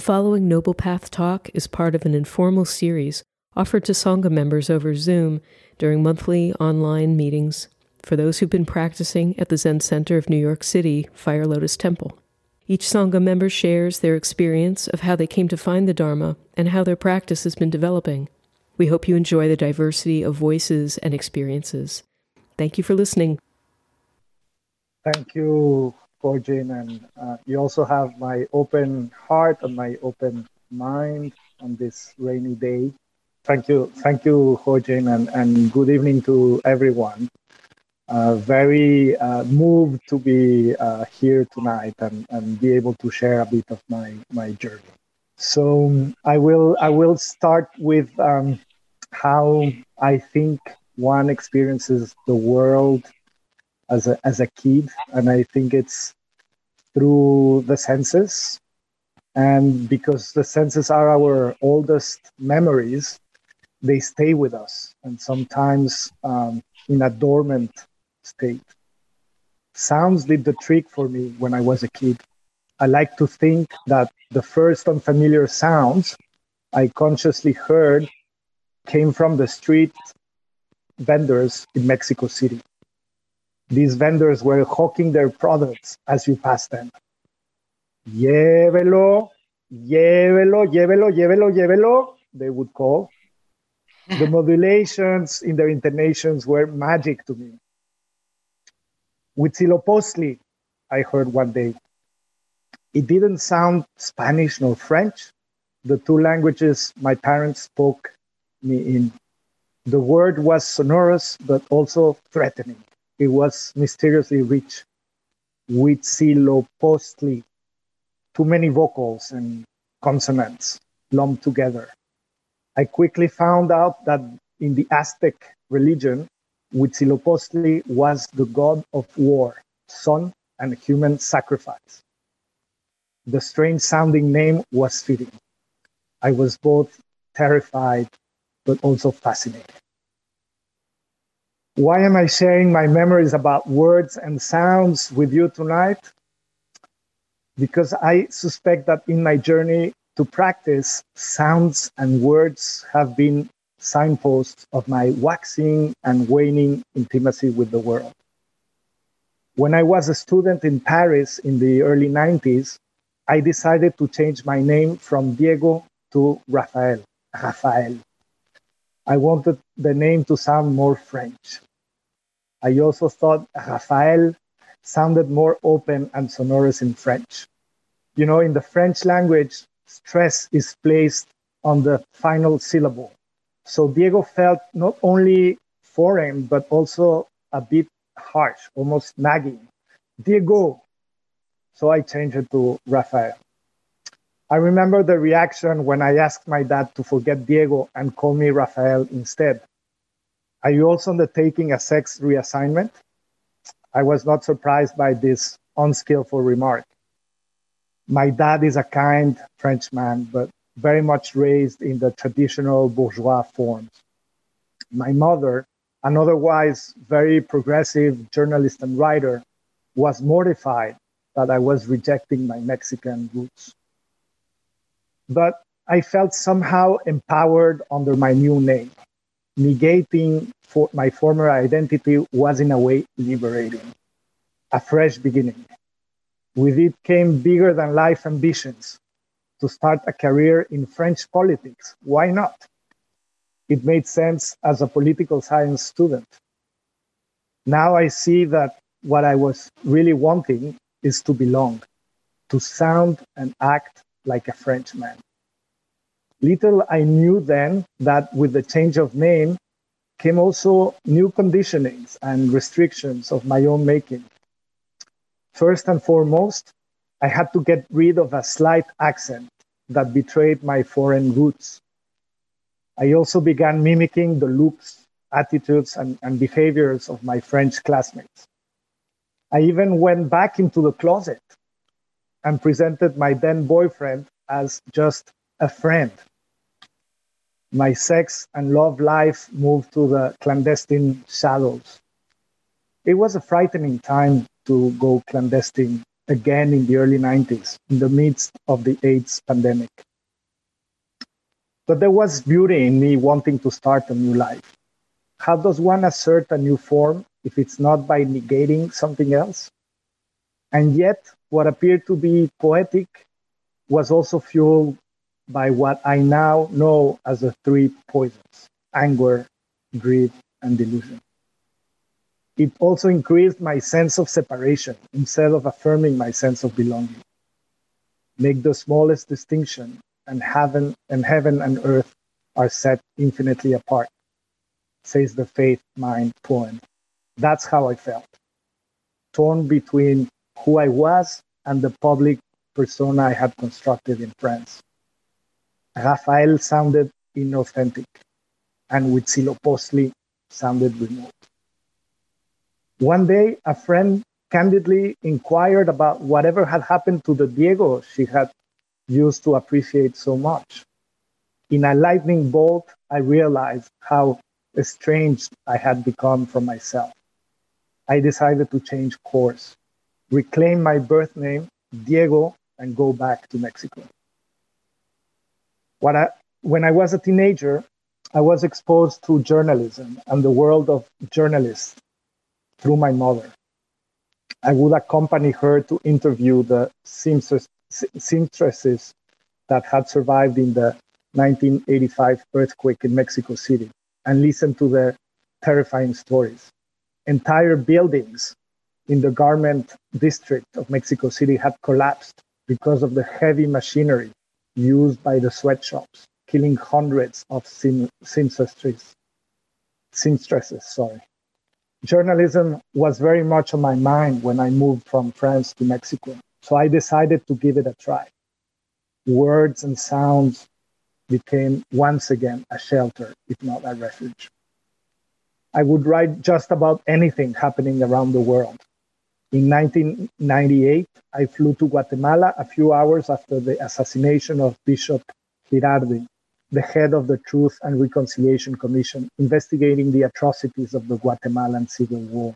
The following Noble Path talk is part of an informal series offered to Sangha members over Zoom during monthly online meetings for those who've been practicing at the Zen Center of New York City, Fire Lotus Temple. Each Sangha member shares their experience of how they came to find the Dharma and how their practice has been developing. We hope you enjoy the diversity of voices and experiences. Thank you for listening. Thank you, Gorjin, and uh, you also have my open heart and my open mind on this rainy day. Thank you, thank you, Hojin, and, and good evening to everyone. Uh, very uh, moved to be uh, here tonight and, and be able to share a bit of my, my journey. So um, I will I will start with um, how I think one experiences the world as a, as a kid. And I think it's through the senses. And because the senses are our oldest memories, they stay with us and sometimes um, in a dormant state. Sounds did the trick for me when I was a kid. I like to think that the first unfamiliar sounds I consciously heard came from the street vendors in Mexico City these vendors were hawking their products as you passed them. Llévelo, llévelo, llévelo, llévelo, llévelo, they would call. The modulations in their intonations were magic to me. Huitzilopochtli, I heard one day. It didn't sound Spanish nor French, the two languages my parents spoke me in. The word was sonorous, but also threatening. It was mysteriously rich with Huitzilopochtli, too many vocals and consonants lumped together. I quickly found out that in the Aztec religion, Huitzilopochtli was the god of war, sun, and human sacrifice. The strange sounding name was fitting. I was both terrified but also fascinated. Why am I sharing my memories about words and sounds with you tonight? Because I suspect that in my journey to practice, sounds and words have been signposts of my waxing and waning intimacy with the world. When I was a student in Paris in the early 90s, I decided to change my name from Diego to Rafael. Rafael. I wanted the name to sound more French. I also thought Raphael sounded more open and sonorous in French. You know, in the French language, stress is placed on the final syllable. So Diego felt not only foreign, but also a bit harsh, almost nagging. Diego. So I changed it to Rafael. I remember the reaction when I asked my dad to forget Diego and call me Rafael instead. Are you also undertaking a sex reassignment? I was not surprised by this unskillful remark. My dad is a kind Frenchman, but very much raised in the traditional bourgeois forms. My mother, an otherwise very progressive journalist and writer, was mortified that I was rejecting my Mexican roots but I felt somehow empowered under my new name. Negating for my former identity was, in a way, liberating, a fresh beginning. With it came bigger than life ambitions to start a career in French politics. Why not? It made sense as a political science student. Now I see that what I was really wanting is to belong, to sound and act like a Frenchman. Little I knew then that with the change of name came also new conditionings and restrictions of my own making. First and foremost, I had to get rid of a slight accent that betrayed my foreign roots. I also began mimicking the looks, attitudes, and, and behaviors of my French classmates. I even went back into the closet and presented my then boyfriend as just a friend. My sex and love life moved to the clandestine shadows. It was a frightening time to go clandestine again in the early 90s, in the midst of the AIDS pandemic. But there was beauty in me wanting to start a new life. How does one assert a new form if it's not by negating something else? And yet, what appeared to be poetic was also fueled by what I now know as the three poisons anger, greed, and delusion. It also increased my sense of separation instead of affirming my sense of belonging. Make the smallest distinction, and heaven and heaven and earth are set infinitely apart, says the faith mind poem. That's how I felt. Torn between who I was and the public persona I had constructed in France. Raphael sounded inauthentic, and Huitzilopochtli sounded remote. One day, a friend candidly inquired about whatever had happened to the Diego she had used to appreciate so much. In a lightning bolt, I realized how estranged I had become from myself. I decided to change course, reclaim my birth name, Diego, and go back to Mexico. What I, when I was a teenager, I was exposed to journalism and the world of journalists through my mother. I would accompany her to interview the seamstresses that had survived in the 1985 earthquake in Mexico City and listen to their terrifying stories. Entire buildings in the garment district of Mexico City had collapsed because of the heavy machinery used by the sweatshops, killing hundreds of seamstresses. seamstresses sorry. Journalism was very much on my mind when I moved from France to Mexico, so I decided to give it a try. Words and sounds became once again a shelter, if not a refuge. I would write just about anything happening around the world. In 1998, I flew to Guatemala a few hours after the assassination of Bishop Gerardi, the head of the Truth and Reconciliation Commission investigating the atrocities of the Guatemalan Civil War.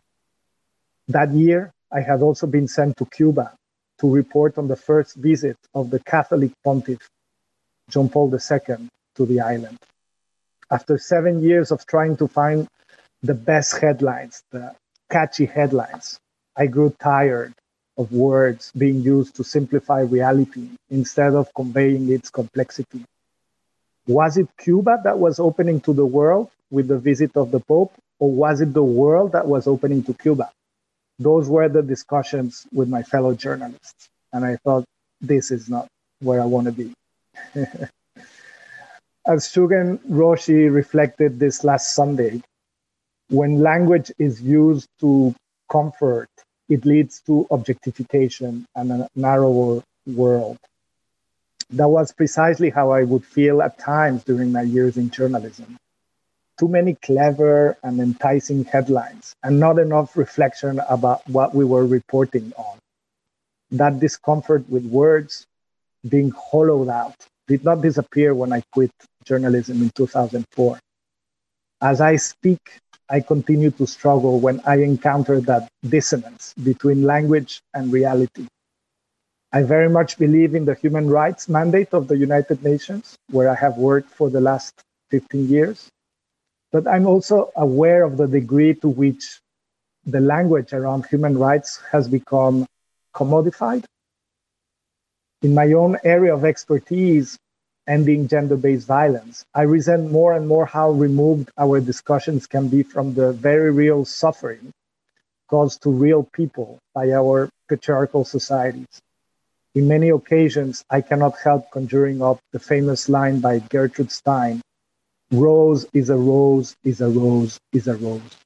That year, I had also been sent to Cuba to report on the first visit of the Catholic pontiff, John Paul II, to the island. After seven years of trying to find the best headlines, the catchy headlines, I grew tired of words being used to simplify reality instead of conveying its complexity. Was it Cuba that was opening to the world with the visit of the Pope, or was it the world that was opening to Cuba? Those were the discussions with my fellow journalists. And I thought, this is not where I want to be. As Shugen Roshi reflected this last Sunday, when language is used to comfort, it leads to objectification and a narrower world that was precisely how I would feel at times during my years in journalism. Too many clever and enticing headlines, and not enough reflection about what we were reporting on. That discomfort with words being hollowed out did not disappear when I quit journalism in 2004. As I speak, I continue to struggle when I encounter that dissonance between language and reality I very much believe in the human rights mandate of the United Nations, where I have worked for the last 15 years. But I'm also aware of the degree to which the language around human rights has become commodified. In my own area of expertise, ending gender based violence, I resent more and more how removed our discussions can be from the very real suffering caused to real people by our patriarchal societies. In many occasions, I cannot help conjuring up the famous line by Gertrude Stein Rose is a rose, is a rose, is a rose.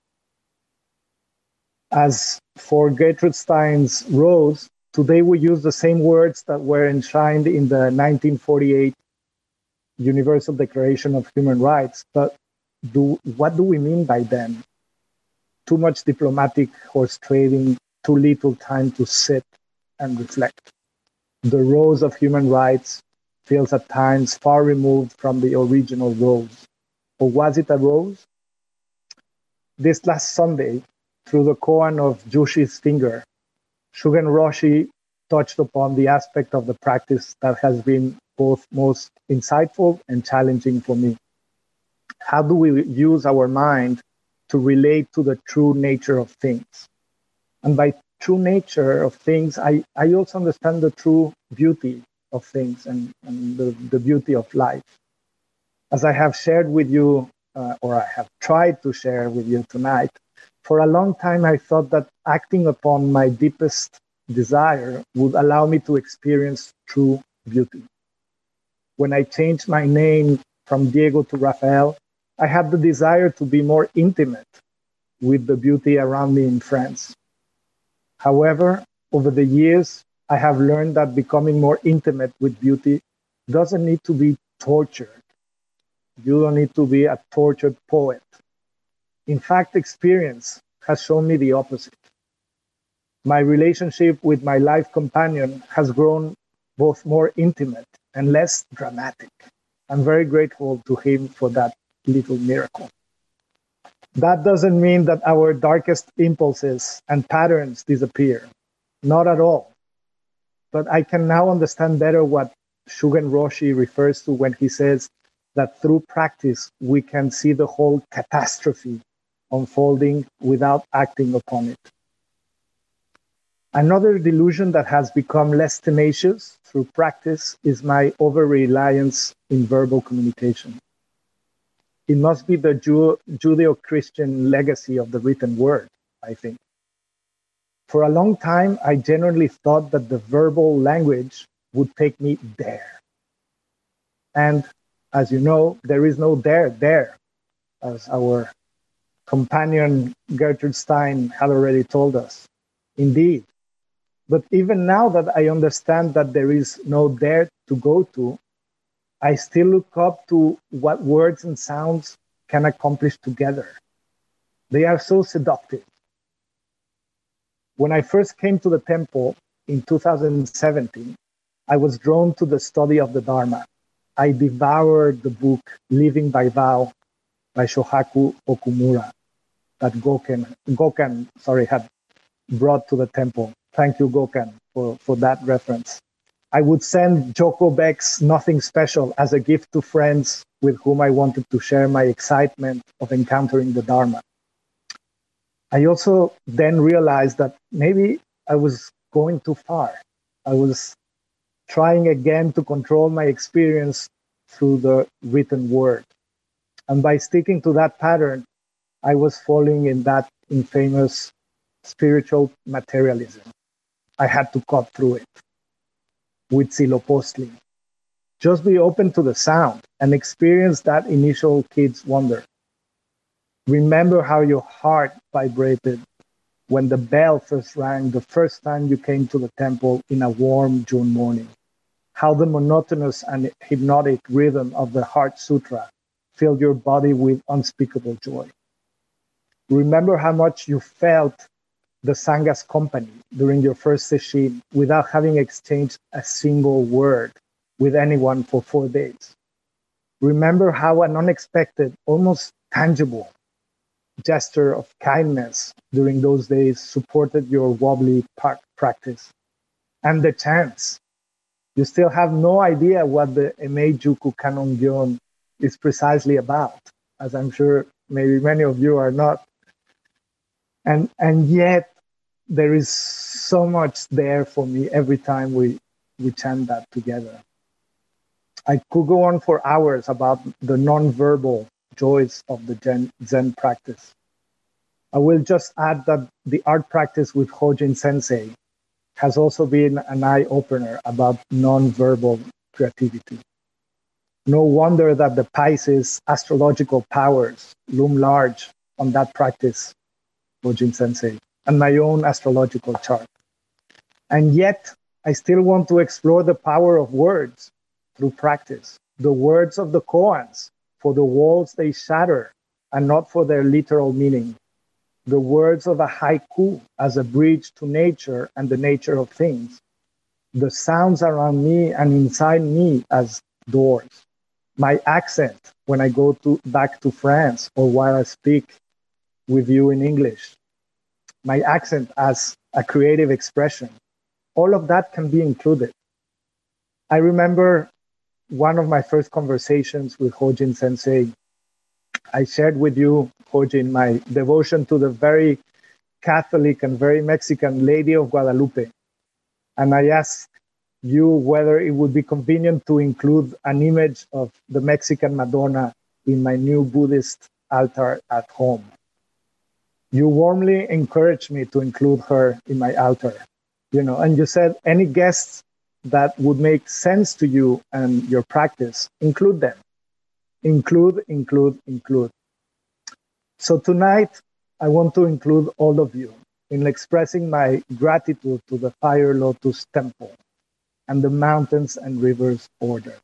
As for Gertrude Stein's rose, today we use the same words that were enshrined in the 1948 Universal Declaration of Human Rights, but do, what do we mean by them? Too much diplomatic horse trading, too little time to sit and reflect the rose of human rights feels at times far removed from the original rose. Or was it a rose? This last Sunday, through the koan of Juzhi's finger, Shugen Roshi touched upon the aspect of the practice that has been both most insightful and challenging for me. How do we use our mind to relate to the true nature of things? And by true nature of things, I, I also understand the true beauty of things and, and the, the beauty of life. As I have shared with you, uh, or I have tried to share with you tonight, for a long time I thought that acting upon my deepest desire would allow me to experience true beauty. When I changed my name from Diego to Rafael, I had the desire to be more intimate with the beauty around me in France. However, over the years, I have learned that becoming more intimate with beauty doesn't need to be tortured. You don't need to be a tortured poet. In fact, experience has shown me the opposite. My relationship with my life companion has grown both more intimate and less dramatic. I'm very grateful to him for that little miracle. That doesn't mean that our darkest impulses and patterns disappear. Not at all. But I can now understand better what Shugen Roshi refers to when he says that through practice we can see the whole catastrophe unfolding without acting upon it. Another delusion that has become less tenacious through practice is my over reliance in verbal communication. It must be the Judeo Christian legacy of the written word, I think. For a long time, I genuinely thought that the verbal language would take me there. And as you know, there is no there there, as our companion Gertrude Stein had already told us. Indeed, but even now that I understand that there is no there to go to, I still look up to what words and sounds can accomplish together. They are so seductive. When I first came to the temple in 2017, I was drawn to the study of the Dharma. I devoured the book Living by Vow by Shohaku Okumura that Goken, Gokan sorry, had brought to the temple. Thank you, Gokan, for, for that reference. I would send Joko Beck's Nothing Special as a gift to friends with whom I wanted to share my excitement of encountering the Dharma. I also then realized that maybe I was going too far. I was trying again to control my experience through the written word. And by sticking to that pattern, I was falling in that infamous spiritual materialism. I had to cut through it with Huitzilopochtli. Just be open to the sound and experience that initial kid's wonder. Remember how your heart vibrated when the bell first rang the first time you came to the temple in a warm June morning. How the monotonous and hypnotic rhythm of the Heart Sutra filled your body with unspeakable joy. Remember how much you felt the Sangha's company during your first session without having exchanged a single word with anyone for four days. Remember how an unexpected, almost tangible gesture of kindness during those days supported your wobbly practice. And the chance. You still have no idea what the Enmei Jukku Kannon Gyo is precisely about, as I'm sure maybe many of you are not and and yet there is so much there for me every time we we chant that together. I could go on for hours about the non-verbal joys of the Zen, Zen practice. I will just add that the art practice with Hojin Sensei has also been an eye opener about non-verbal creativity. No wonder that the Pisces astrological powers loom large on that practice Hojin Sensei, and my own astrological chart. And yet, I still want to explore the power of words through practice. The words of the koans, for the walls they shatter, and not for their literal meaning. The words of a haiku as a bridge to nature and the nature of things. The sounds around me and inside me as doors. My accent when I go to, back to France or while I speak with you in English. My accent as a creative expression all of that can be included. I remember one of my first conversations with Hojin Sensei. I shared with you, Hojin, my devotion to the very Catholic and very Mexican Lady of Guadalupe. And I asked you whether it would be convenient to include an image of the Mexican Madonna in my new Buddhist altar at home. You warmly encouraged me to include her in my altar, you know, and you said any guests that would make sense to you and your practice, include them. Include, include, include. So tonight, I want to include all of you in expressing my gratitude to the Fire Lotus Temple and the Mountains and Rivers Order.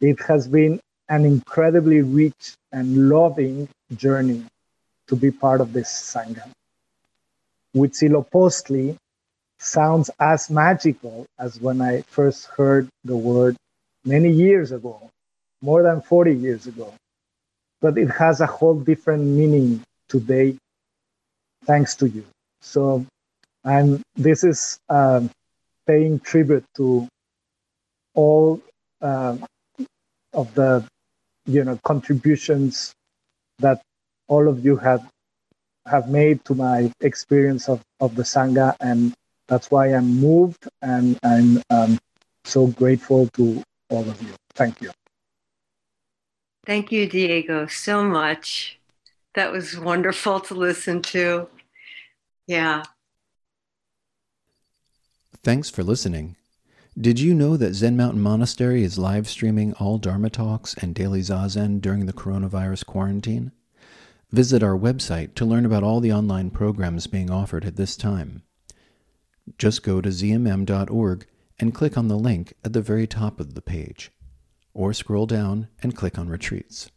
It has been an incredibly rich and loving journey to be part of this Sangha. Huitzilopochtli sounds as magical as when I first heard the word many years ago, more than 40 years ago. But it has a whole different meaning today, thanks to you. So, and this is um, paying tribute to all uh, of the you know contributions that all of you have have made to my experience of, of the sangha and that's why i'm moved and i'm um, so grateful to all of you. Thank you. Thank you diego so much. That was wonderful to listen to. Yeah. Thanks for listening. Did you know that Zen Mountain Monastery is live streaming all Dharma talks and daily Zazen during the coronavirus quarantine? Visit our website to learn about all the online programs being offered at this time. Just go to zmm.org and click on the link at the very top of the page, or scroll down and click on Retreats.